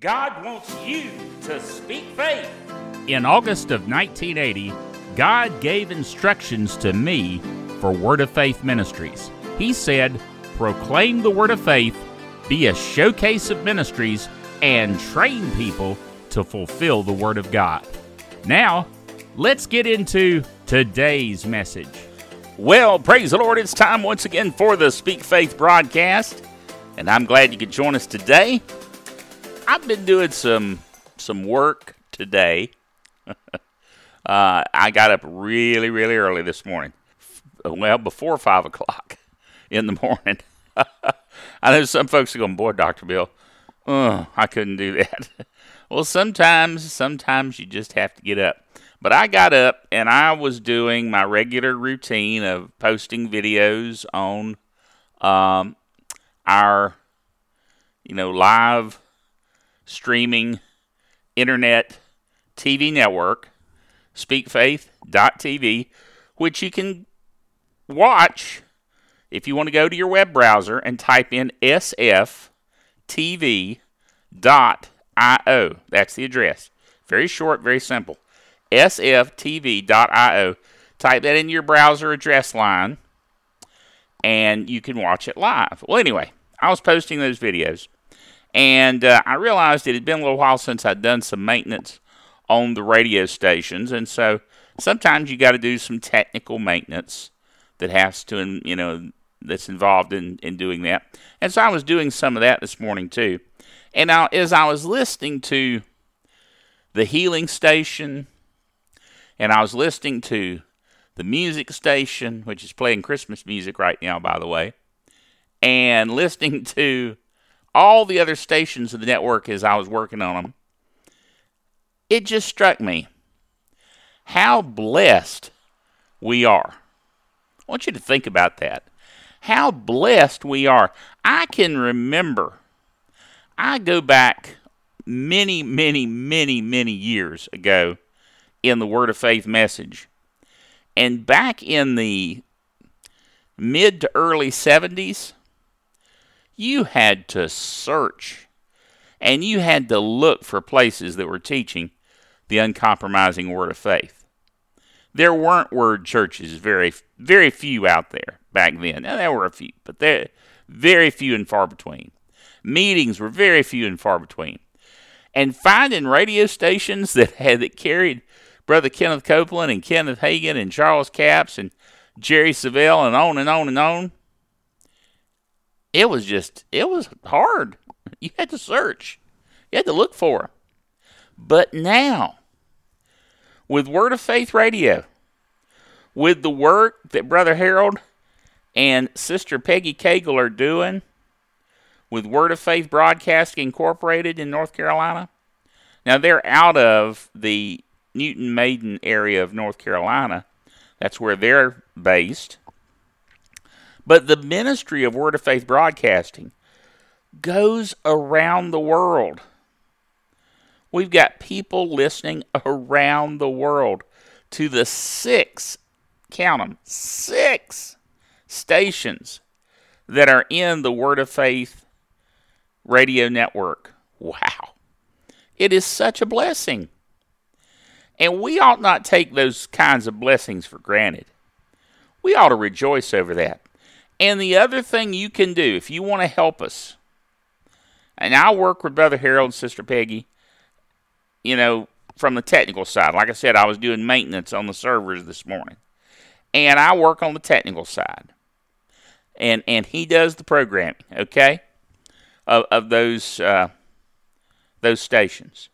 God wants you to speak faith. In August of 1980, God gave instructions to me for Word of Faith Ministries. He said, Proclaim the Word of Faith, be a showcase of ministries, and train people to fulfill the Word of God. Now, let's get into today's message. Well, praise the Lord. It's time once again for the Speak Faith broadcast, and I'm glad you could join us today. I've been doing some some work today. uh, I got up really, really early this morning. Well, before five o'clock in the morning. I know some folks are going, "Boy, Doctor Bill, oh, I couldn't do that." well, sometimes, sometimes you just have to get up. But I got up and I was doing my regular routine of posting videos on um, our, you know, live streaming internet TV network, speakfaith.tv, which you can watch if you want to go to your web browser and type in sftv.io. That's the address. Very short, very simple. sftv.io. Type that in your browser address line and you can watch it live. Well, anyway, I was posting those videos and uh, I realized it had been a little while since I'd done some maintenance on the radio stations, and so sometimes you got to do some technical maintenance that has to, you know, that's involved in, in doing that. And so I was doing some of that this morning too. And now, as I was listening to the healing station, and I was listening to the music station, which is playing Christmas music right now, by the way, and listening to all the other stations of the network as I was working on them, it just struck me how blessed we are. I want you to think about that. How blessed we are. I can remember, I go back many, many, many, many years ago in the Word of Faith message. And back in the mid to early 70s, you had to search and you had to look for places that were teaching the uncompromising word of faith. There weren't word churches, very very few out there back then. Now there were a few, but they're very few and far between. Meetings were very few and far between. And finding radio stations that had that carried Brother Kenneth Copeland and Kenneth Hagin and Charles Capps and Jerry Savelle and on and on and on it was just it was hard. You had to search. You had to look for. But now, with Word of Faith Radio, with the work that Brother Harold and Sister Peggy Cagle are doing with Word of Faith Broadcasting Incorporated in North Carolina. Now they're out of the Newton Maiden area of North Carolina. That's where they're based. But the ministry of Word of Faith Broadcasting goes around the world. We've got people listening around the world to the six, count them, six stations that are in the Word of Faith radio network. Wow. It is such a blessing. And we ought not take those kinds of blessings for granted. We ought to rejoice over that. And the other thing you can do if you want to help us, and I'll work with Brother Harold and Sister Peggy, you know, from the technical side. Like I said, I was doing maintenance on the servers this morning. And I work on the technical side. And and he does the programming, okay? Of of those uh, those stations.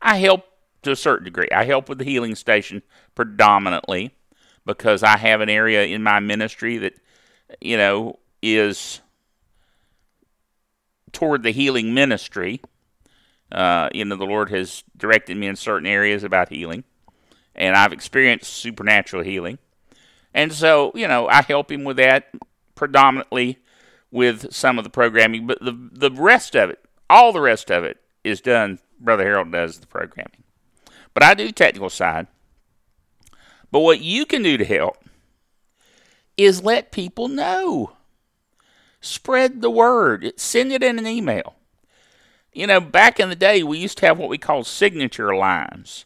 I help to a certain degree. I help with the healing station predominantly because I have an area in my ministry that you know, is toward the healing ministry. Uh, you know, the Lord has directed me in certain areas about healing, and I've experienced supernatural healing. And so, you know, I help him with that predominantly with some of the programming, but the the rest of it, all the rest of it, is done. Brother Harold does the programming, but I do technical side. But what you can do to help is let people know. Spread the word. Send it in an email. You know, back in the day, we used to have what we called signature lines.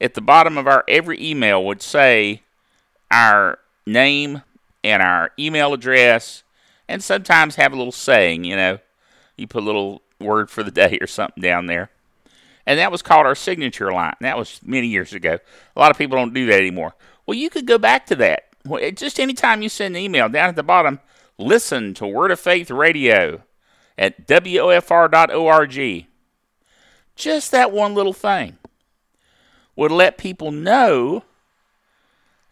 At the bottom of our every email would say our name and our email address, and sometimes have a little saying, you know, you put a little word for the day or something down there. And that was called our signature line. That was many years ago. A lot of people don't do that anymore. Well, you could go back to that. Just anytime you send an email, down at the bottom, listen to Word of Faith Radio at WOFR.org. Just that one little thing would let people know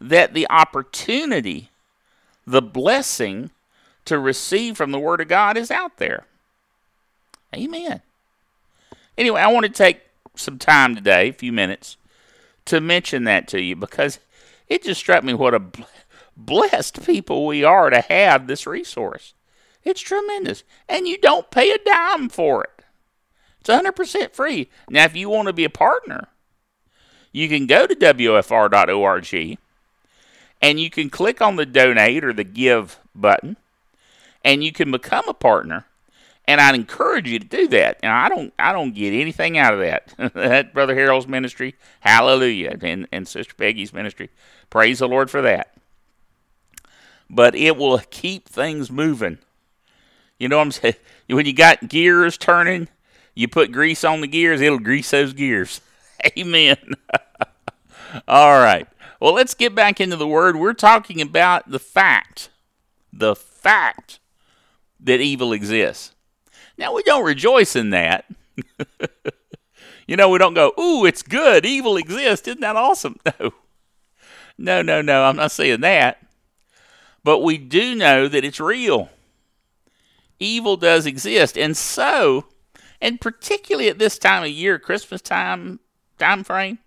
that the opportunity, the blessing to receive from the Word of God is out there. Amen. Anyway, I want to take some time today, a few minutes, to mention that to you because it just struck me what a blessed people we are to have this resource. It's tremendous. And you don't pay a dime for it. It's 100% free. Now, if you want to be a partner, you can go to WFR.org and you can click on the donate or the give button and you can become a partner and I'd encourage you to do that. Now, I don't, I don't get anything out of that. that Brother Harold's ministry, hallelujah, and, and Sister Peggy's ministry, praise the Lord for that. But it will keep things moving. You know what I'm saying? When you got gears turning, you put grease on the gears, it'll grease those gears. Amen. All right. Well, let's get back into the word. We're talking about the fact, the fact that evil exists. Now, we don't rejoice in that. you know, we don't go, ooh, it's good. Evil exists. Isn't that awesome? No. No, no, no. I'm not saying that. But we do know that it's real. Evil does exist. And so, and particularly at this time of year, Christmas time, time frame,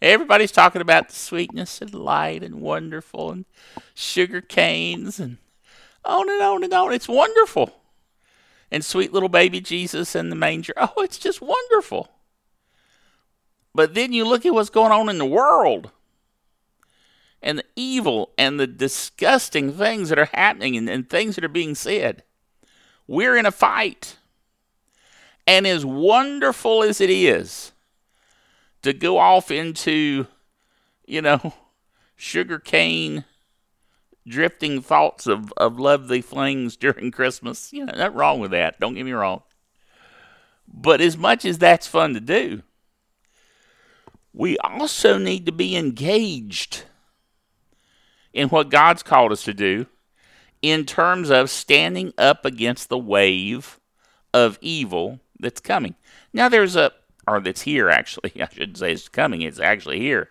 everybody's talking about the sweetness and light and wonderful and sugar canes and on and on and on. It's wonderful and sweet little baby Jesus in the manger. Oh, it's just wonderful. But then you look at what's going on in the world evil and the disgusting things that are happening and, and things that are being said. We're in a fight. And as wonderful as it is to go off into, you know, sugarcane drifting thoughts of, of lovely flings during Christmas. You know, nothing wrong with that. Don't get me wrong. But as much as that's fun to do, we also need to be engaged in what God's called us to do in terms of standing up against the wave of evil that's coming. Now, there's a, or that's here actually, I shouldn't say it's coming, it's actually here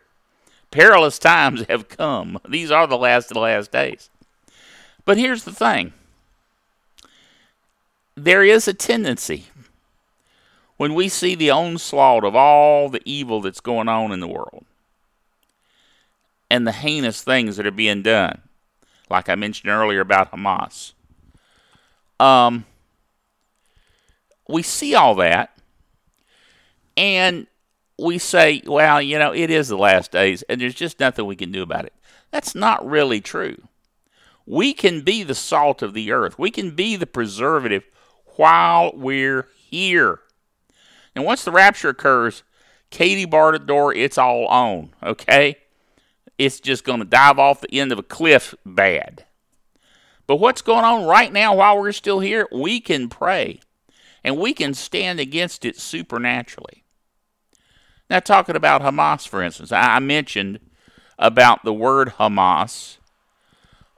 perilous times have come. These are the last of the last days. But here's the thing there is a tendency when we see the onslaught of all the evil that's going on in the world and the heinous things that are being done, like I mentioned earlier about Hamas. Um, we see all that, and we say, well, you know, it is the last days and there's just nothing we can do about it. That's not really true. We can be the salt of the earth, we can be the preservative while we're here. And once the rapture occurs, Katie barred the door, it's all on, okay? It's just going to dive off the end of a cliff bad. But what's going on right now while we're still here? We can pray and we can stand against it supernaturally. Now, talking about Hamas, for instance, I mentioned about the word Hamas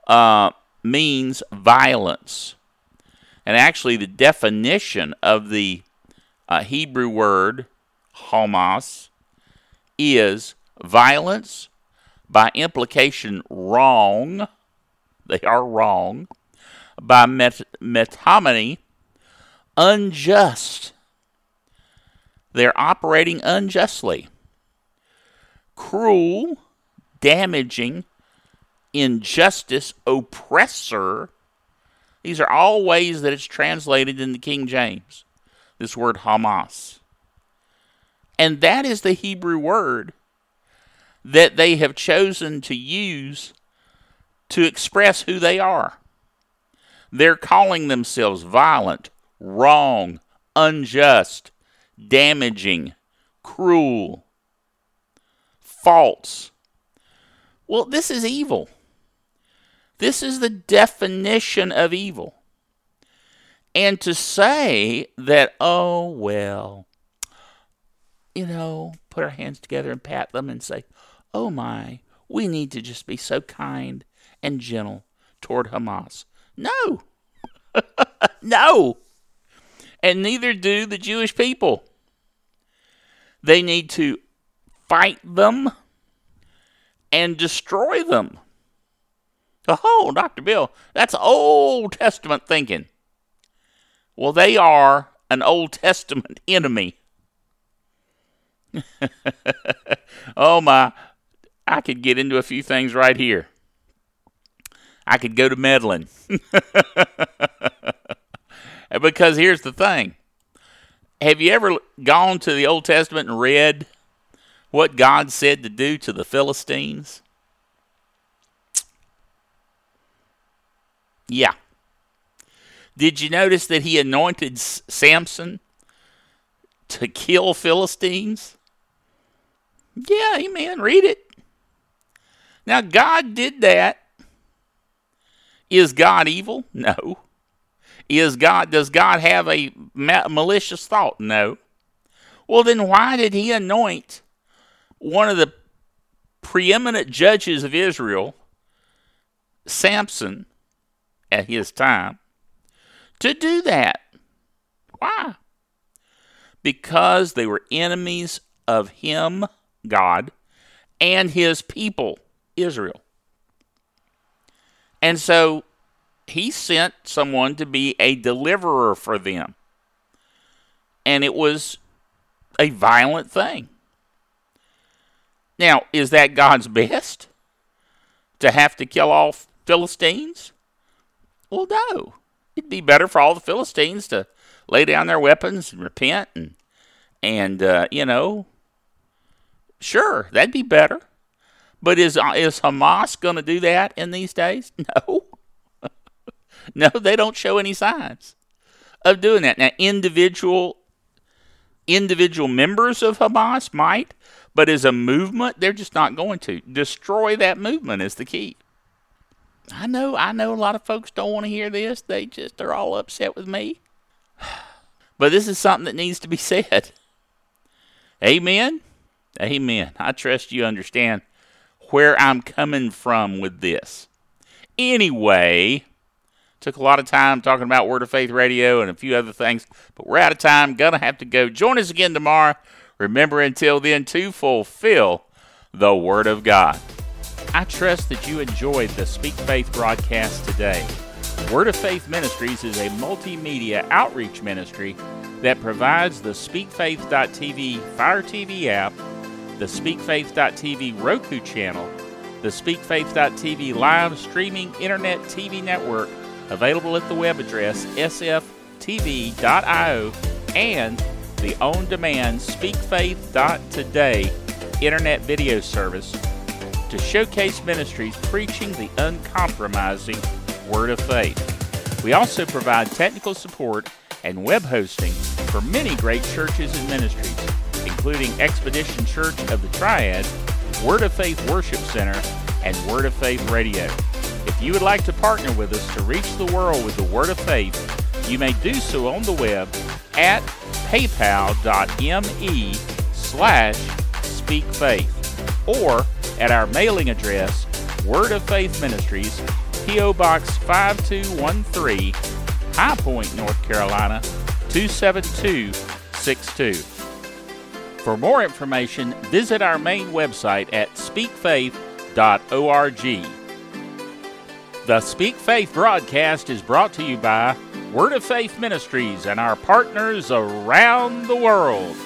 uh, means violence. And actually, the definition of the uh, Hebrew word Hamas is violence, by implication, wrong. They are wrong. By met- metonymy, unjust. They're operating unjustly, cruel, damaging, injustice, oppressor. These are all ways that it's translated in the King James, this word Hamas. And that is the Hebrew word that they have chosen to use to express who they are. They're calling themselves violent, wrong, unjust, damaging, cruel, false. Well, this is evil. This is the definition of evil. And to say that, oh, well, you know, put our hands together and pat them and say, oh my, we need to just be so kind and gentle toward Hamas. No. no. And neither do the Jewish people. They need to fight them and destroy them. Oh, Dr. Bill, that's Old Testament thinking. Well, they are an Old Testament enemy. oh my, I could get into a few things right here. I could go to meddling. because here's the thing. Have you ever gone to the Old Testament and read what God said to do to the Philistines? Yeah. Did you notice that he anointed Samson to kill Philistines? Yeah, amen. Read it. Now, God did that. Is God evil? No. Is God does God have a malicious thought? No. Well, then why did he anoint one of the preeminent judges of Israel, Samson, at his time, to do that. Why? Because they were enemies of him, God, and his people, Israel. And so he sent someone to be a deliverer for them. And it was a violent thing. Now, is that God's best? To have to kill all Philistines? Well, no. It'd be better for all the Philistines to lay down their weapons and repent and and uh, you know, sure, that'd be better. But is uh, is Hamas going to do that in these days? No. no, they don't show any signs of doing that. Now, individual individual members of Hamas might, but as a movement, they're just not going to. Destroy that movement is the key. I know, I know a lot of folks don't want to hear this. They just are all upset with me. But this is something that needs to be said. Amen. Amen. I trust you understand where I'm coming from with this. Anyway, took a lot of time talking about Word of Faith Radio and a few other things, but we're out of time. Gonna have to go. Join us again tomorrow. Remember until then to fulfill the Word of God. I trust that you enjoyed the Speak Faith broadcast today. Word of Faith Ministries is a multimedia outreach ministry that provides the SpeakFaith.tv Fire TV app, the SpeakFaith.tv Roku channel, the SpeakFaith.tv live streaming internet TV network available at the web address sftv.io and the on demand SpeakFaith.today internet video service to showcase ministries preaching the uncompromising Word of Faith. We also provide technical support and web hosting for many great churches and ministries, including Expedition Church of the Triad, Word of Faith Worship Center, and Word of Faith Radio. If you would like to partner with us to reach the world with the Word of Faith, you may do so on the web at paypal.me slash speakfaith or at our mailing address, Word of Faith Ministries, P.O. Box 5213, High Point, North Carolina 27262. For more information, visit our main website at speakfaith.org. The Speak Faith broadcast is brought to you by Word of Faith Ministries and our partners around the world.